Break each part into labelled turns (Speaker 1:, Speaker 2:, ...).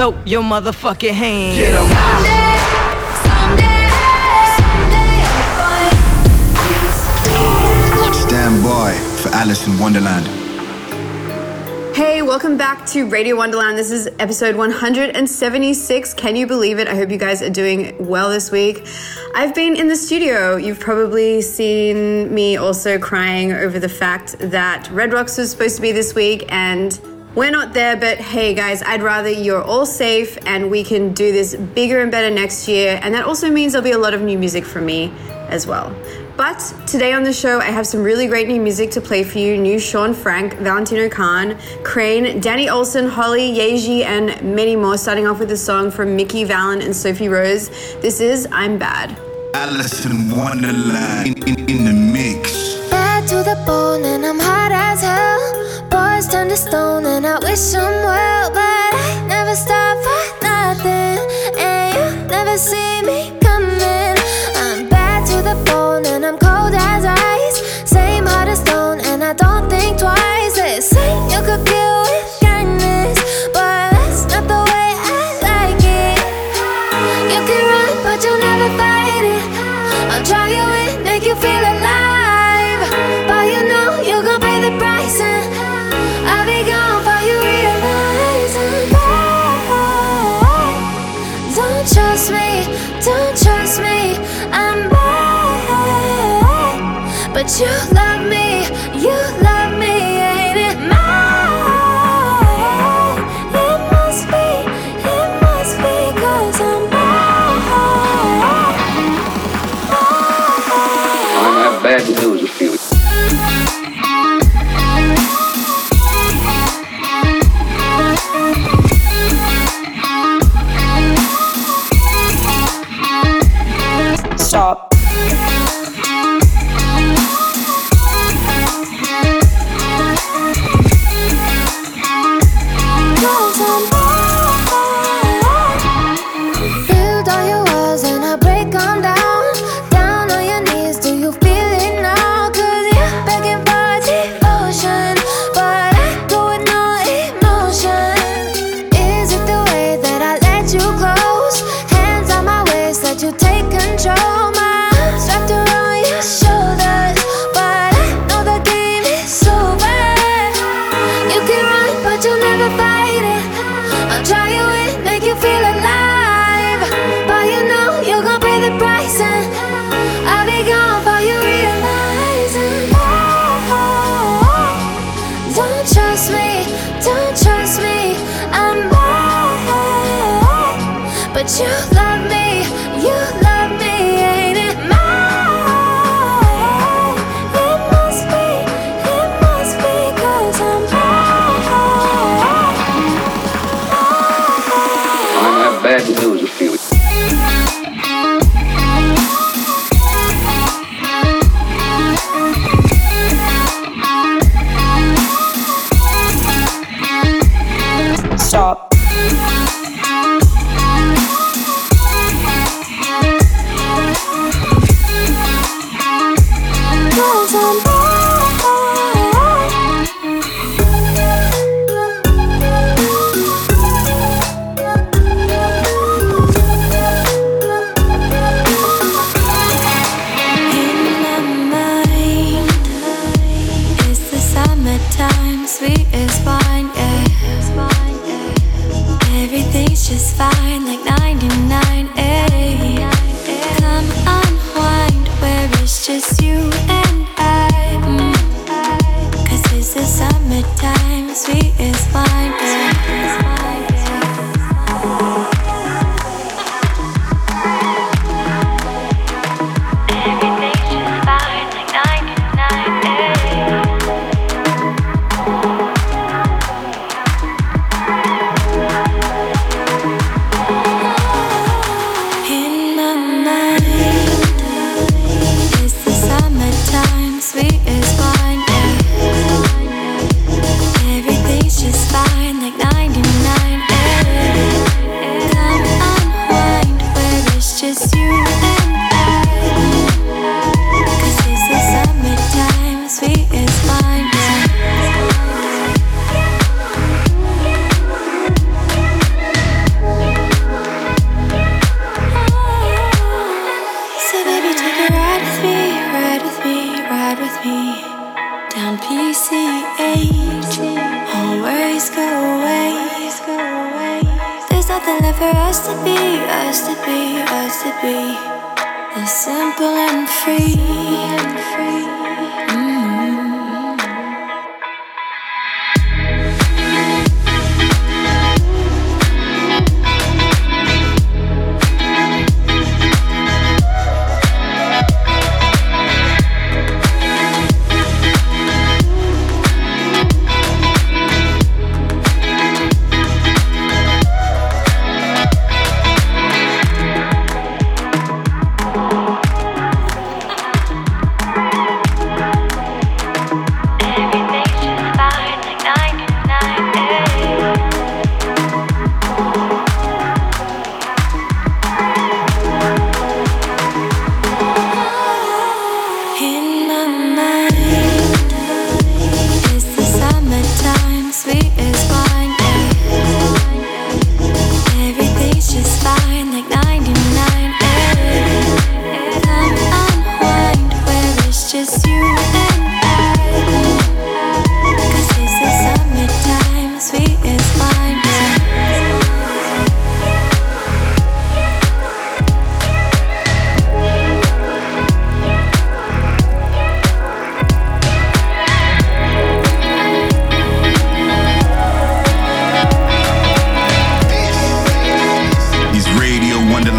Speaker 1: Throw your motherfucking hands.
Speaker 2: Get em. Stand by for Alison Wonderland.
Speaker 3: Hey, welcome back to Radio Wonderland. This is episode 176. Can you believe it? I hope you guys are doing well this week. I've been in the studio. You've probably seen me also crying over the fact that Red Rocks was supposed to be this week and we're not there, but hey guys, I'd rather you're all safe and we can do this bigger and better next year. And that also means there'll be a lot of new music from me as well. But today on the show, I have some really great new music to play for you. New Shaun Frank, Valentino Khan, Crane, Danny Olson, Holly, Yeji, and many more. Starting off with a song from Mickey Valen and Sophie Rose. This is I'm Bad.
Speaker 2: Alison Wonderland in, in, in the mix.
Speaker 4: Bad to the bone and I'm hot as hell. Boys turn to stone and I wish them well, but I never stop for nothing. And you never see me you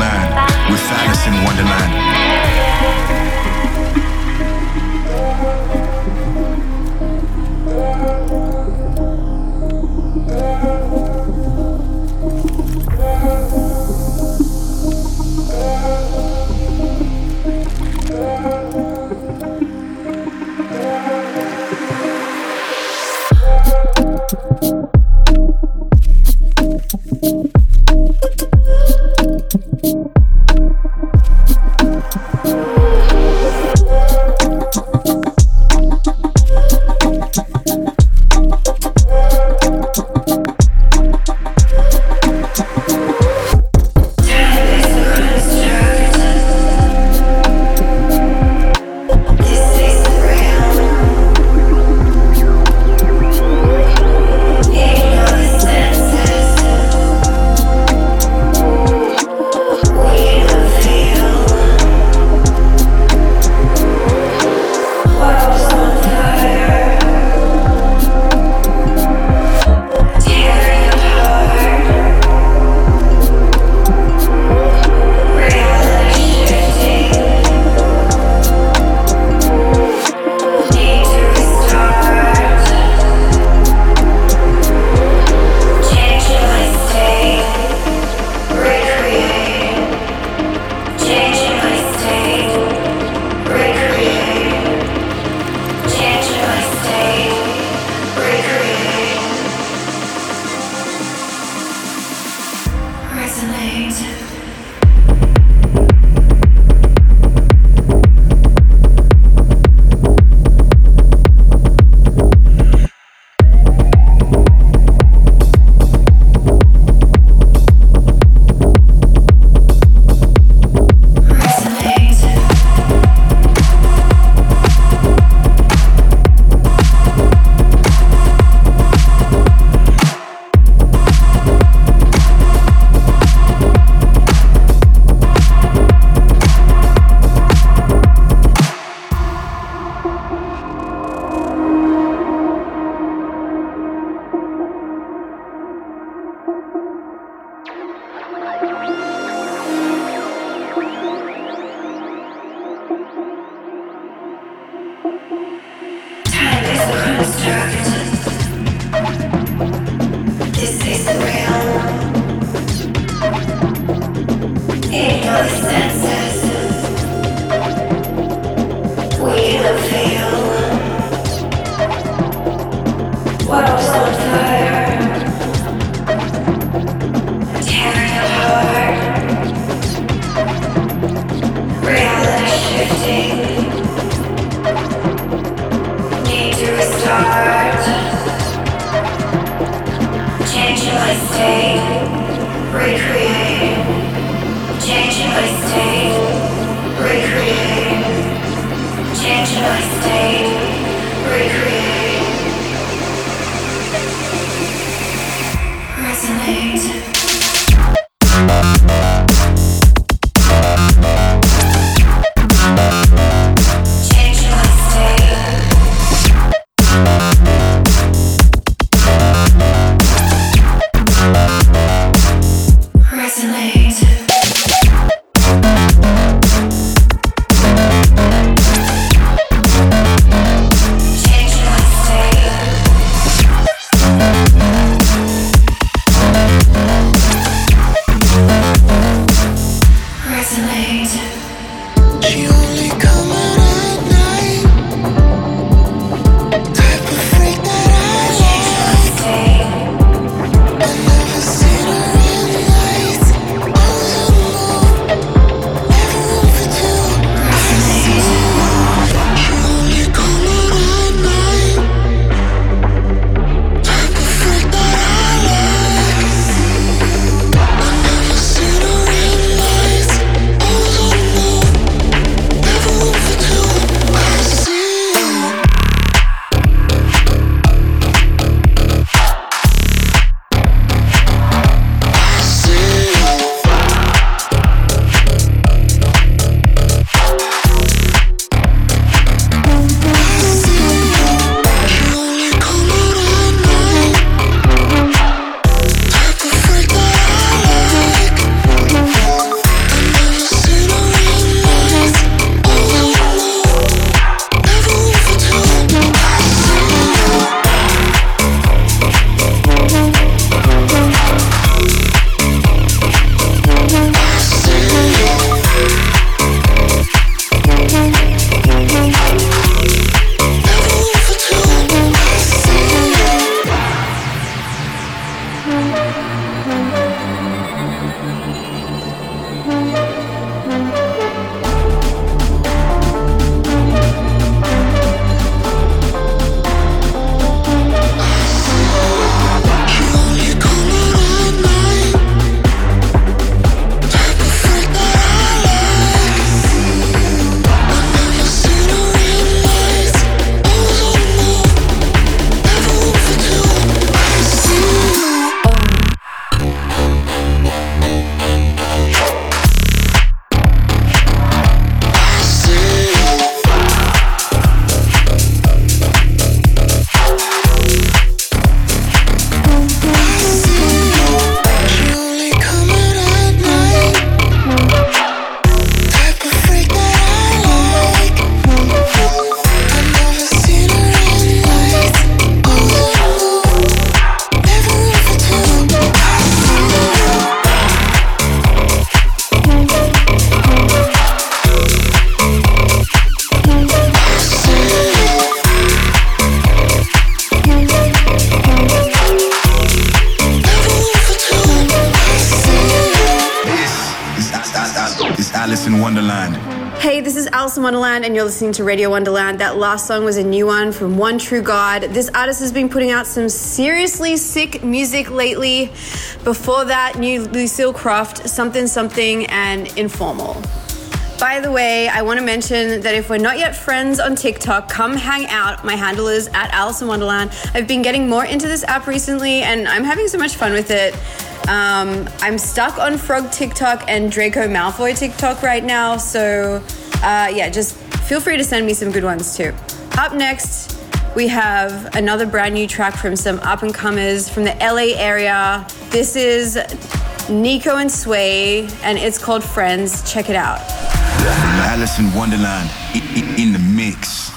Speaker 5: state, recreate, change
Speaker 3: in state. Listening to Radio Wonderland. That last song was a new one from One True God. This artist has been putting out some seriously sick music lately. Before that, new Lucille Croft, Something Something, and Informal. By the way, I want to mention that if we're not yet friends on TikTok, come hang out. My handle is at Alison Wonderland. I've been getting more into this app recently, and I'm having so much fun with it. Um, I'm stuck on Frog TikTok and Draco Malfoy TikTok right now, so uh, yeah, just feel free to send me some good ones too. Up next, we have another brand new track from some up and comers from the LA area. This is Nico and Sway, and it's called Friends. Check it out.
Speaker 6: Alison Wonderland in the mix.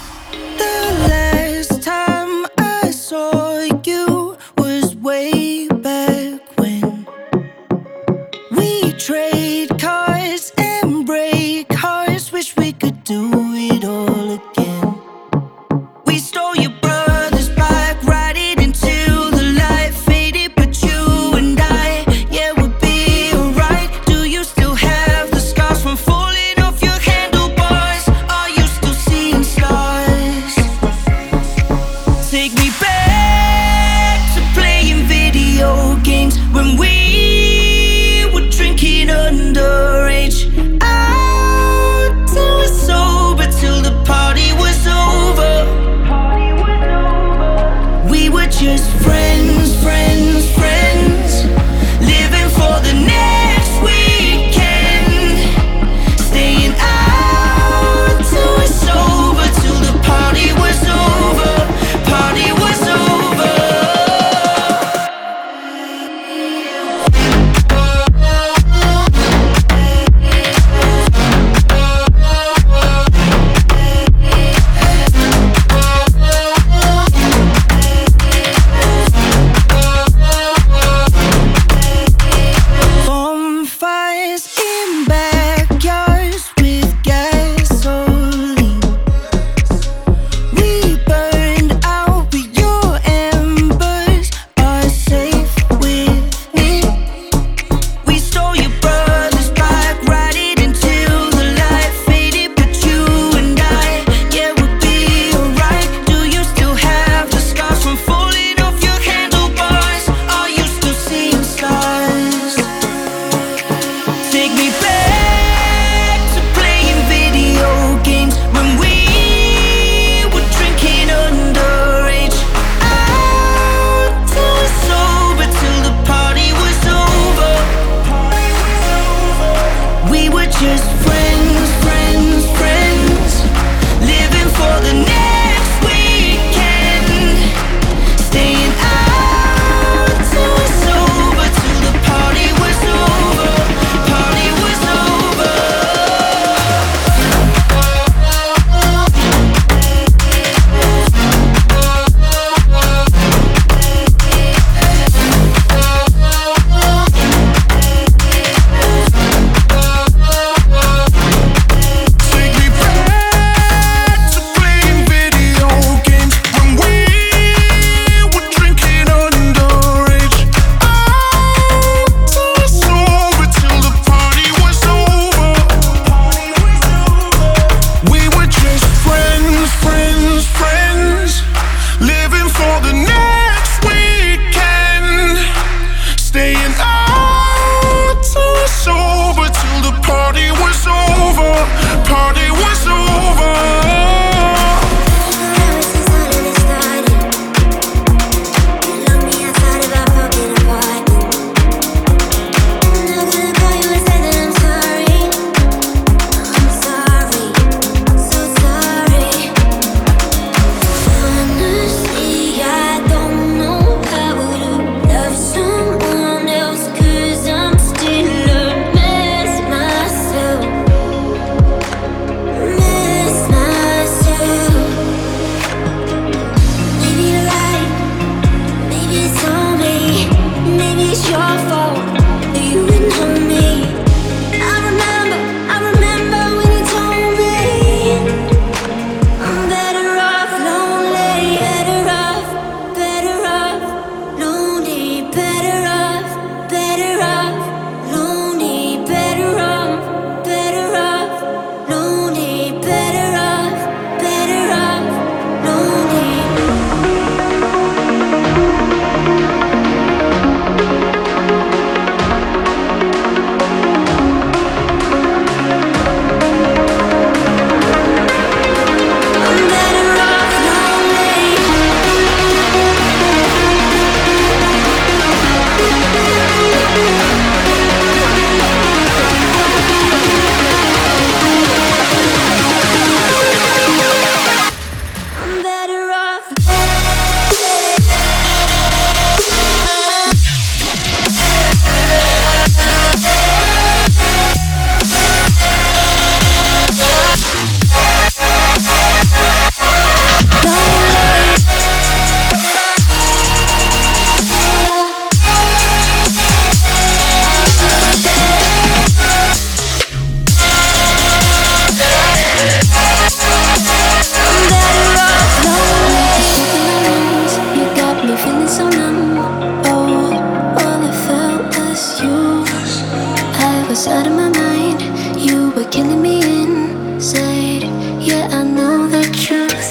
Speaker 7: was out of my mind. You were killing me inside. Yeah, I know the truth.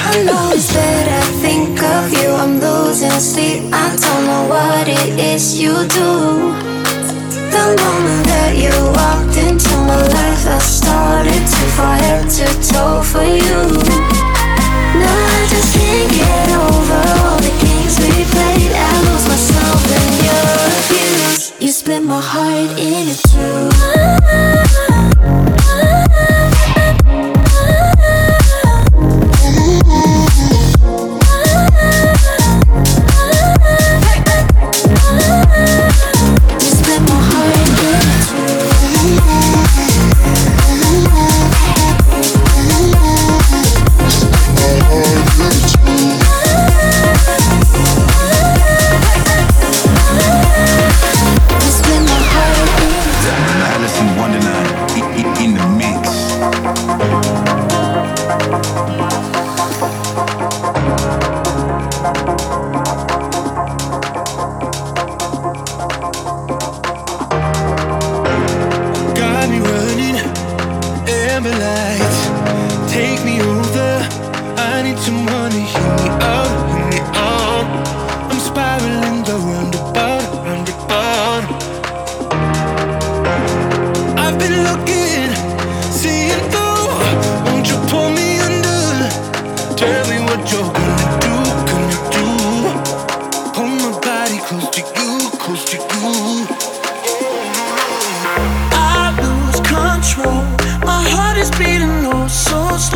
Speaker 5: I know it's bad. I think of you. I'm losing sleep. I don't know what it is you do. The moment that you walked into my life, I started to fall head to toe for you. heart in
Speaker 8: a
Speaker 9: tube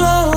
Speaker 9: Oh.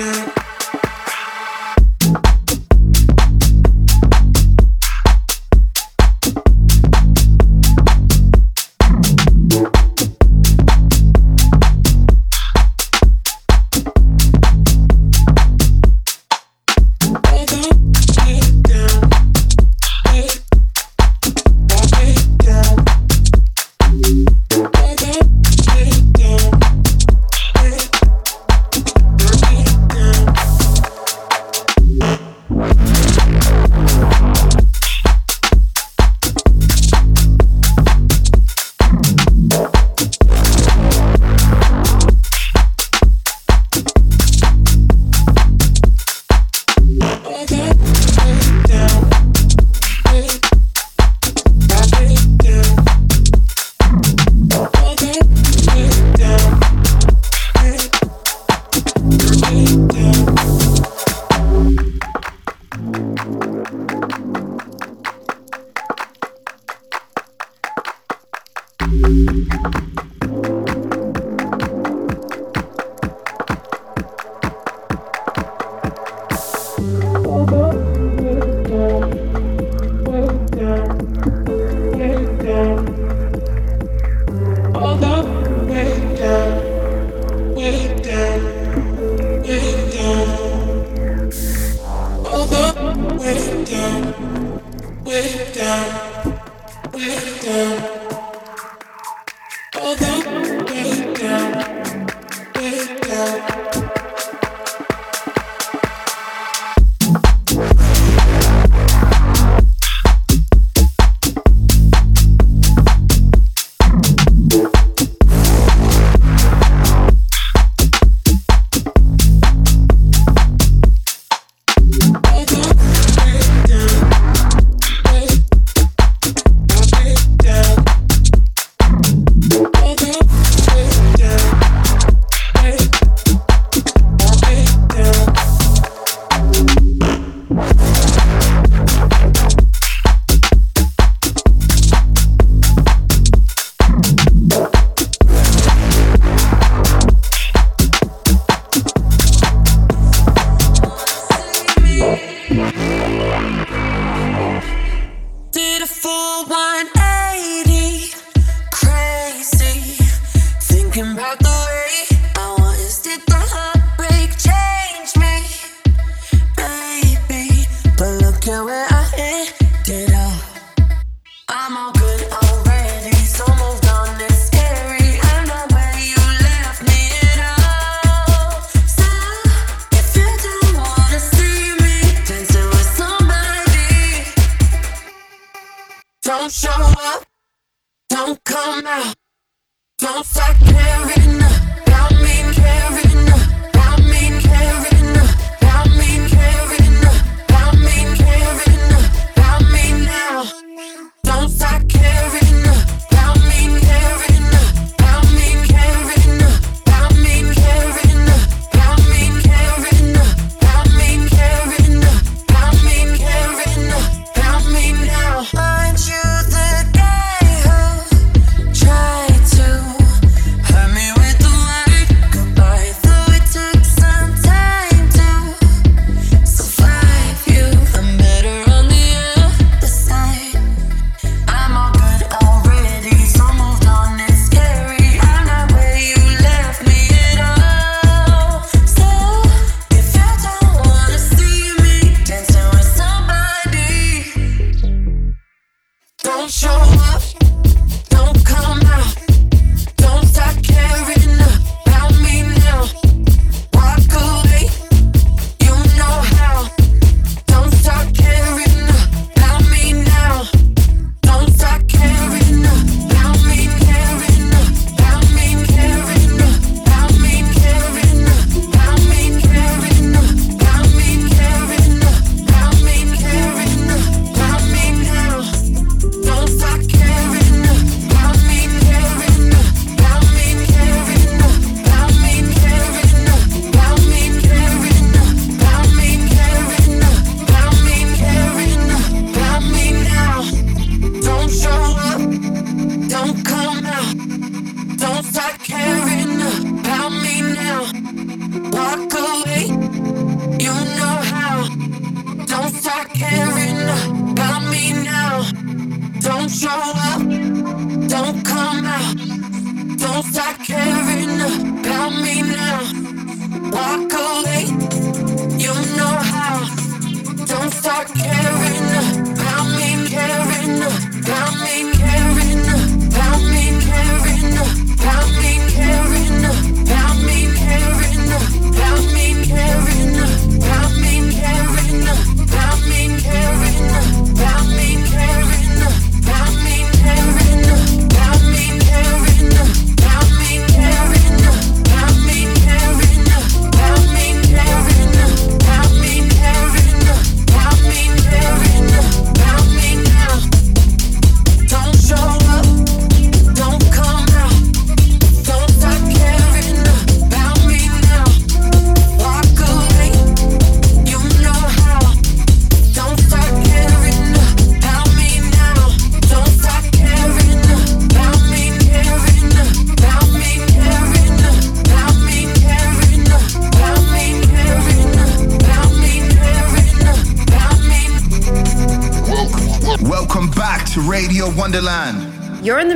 Speaker 10: Stop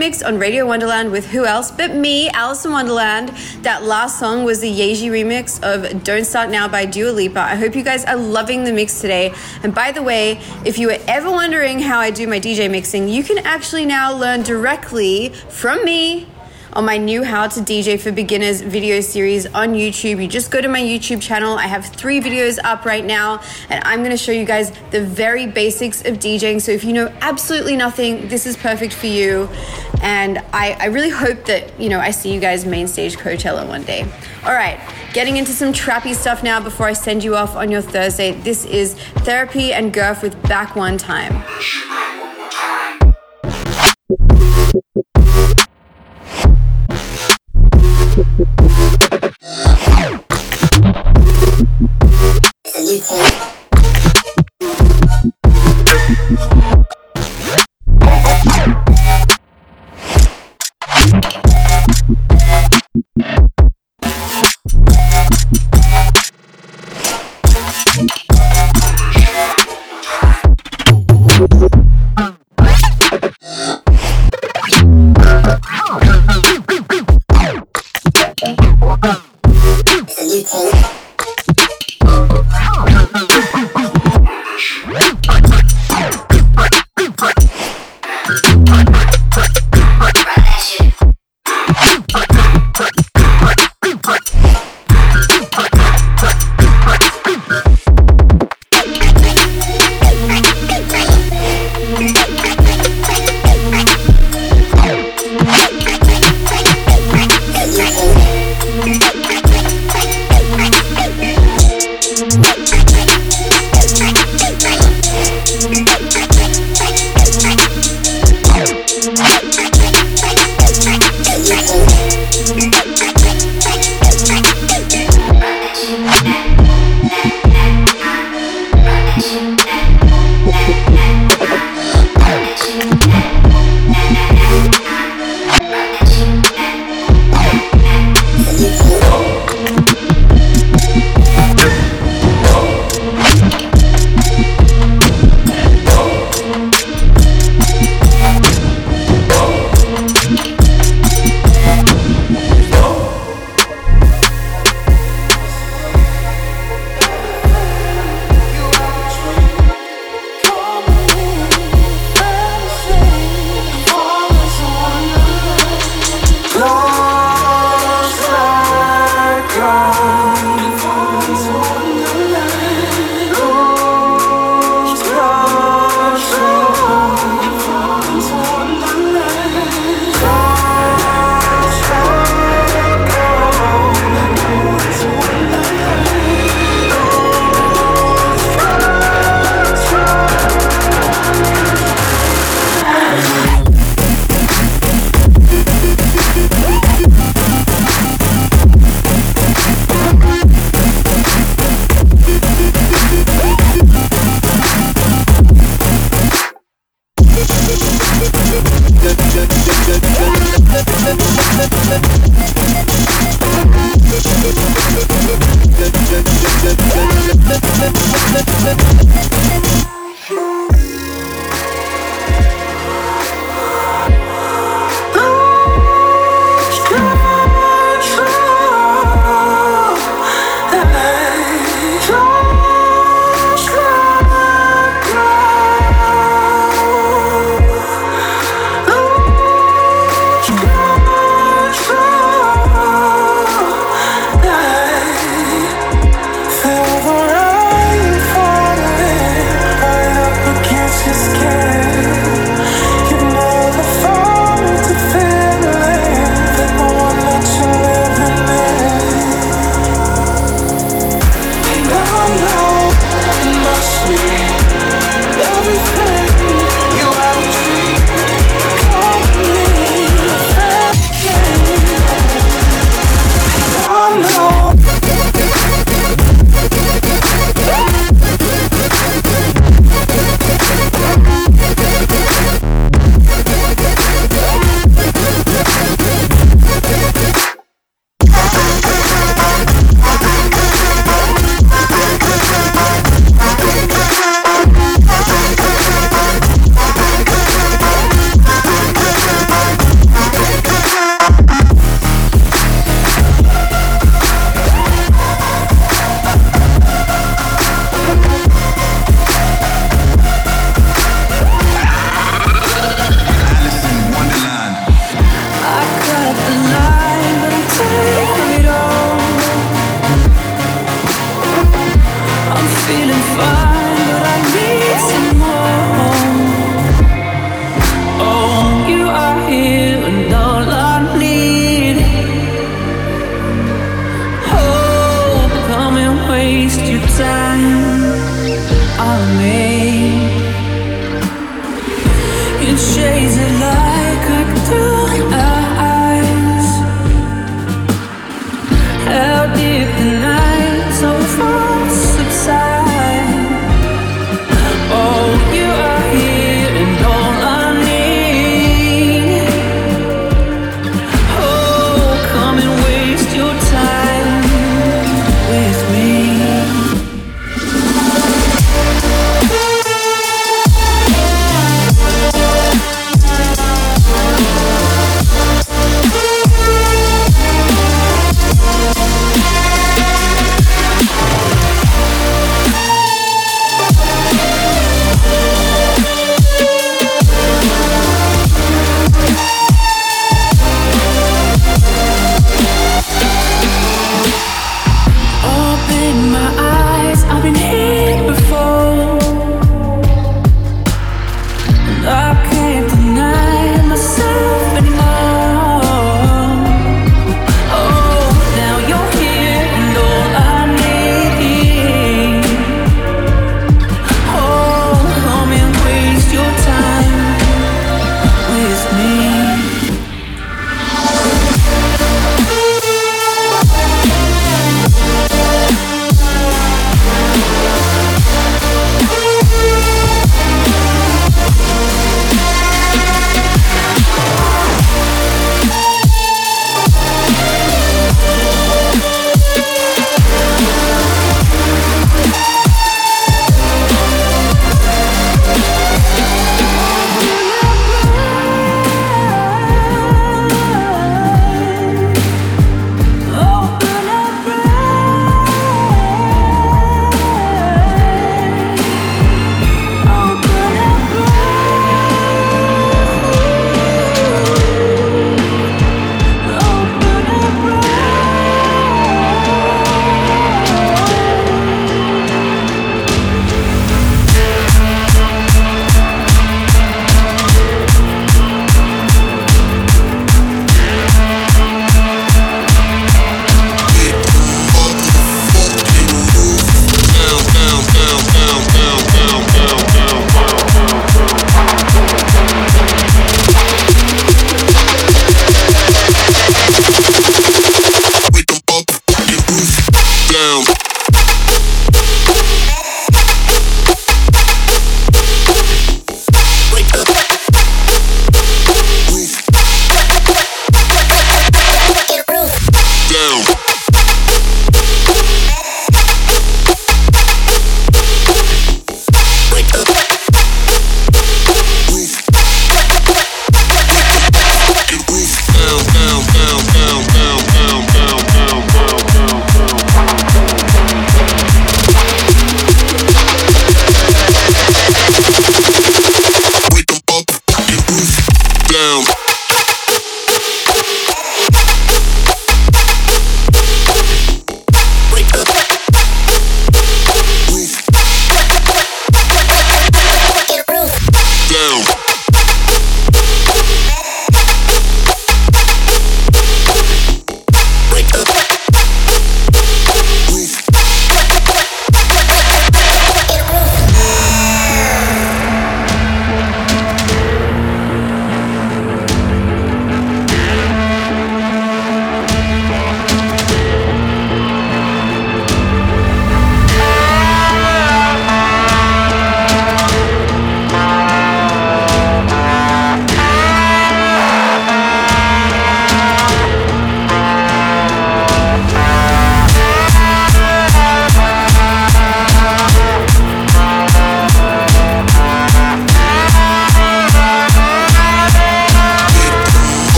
Speaker 3: On Radio Wonderland with who else but me, Alison Wonderland. That last song was the Yaeji remix of Don't Start Now by Dua Lipa. I hope you guys are loving the mix today. And by the way, if you were ever wondering how I do my DJ mixing, you can actually now learn directly from me on my new How to DJ for Beginners video series on YouTube. You just go to my YouTube channel. I have three videos up right now, and I'm gonna show you guys the very basics of DJing. So if you know absolutely nothing, this is perfect for you. And I, I really hope that, you know, I see you guys main stage Coachella one day. All right, getting into some trappy stuff now before I send you off on your Thursday. This is Therapy and Gurf with Back One Time.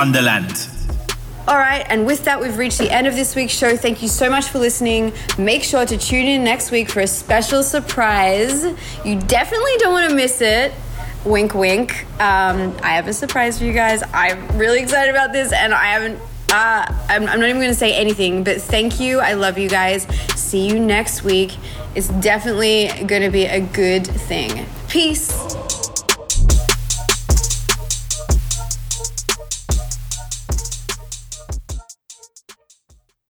Speaker 11: Wonderland.
Speaker 3: All right, and with that, we've reached the end of this week's show. Thank you so much for listening. Make sure to tune in next week for a special surprise. You definitely don't want to miss it. Wink, wink. Um, I have a surprise for you guys. I'm really excited about this, and I haven't. Uh, I'm, I'm not even going to say anything, but thank you. I love you guys. See you next week. It's definitely going to be a good thing. Peace.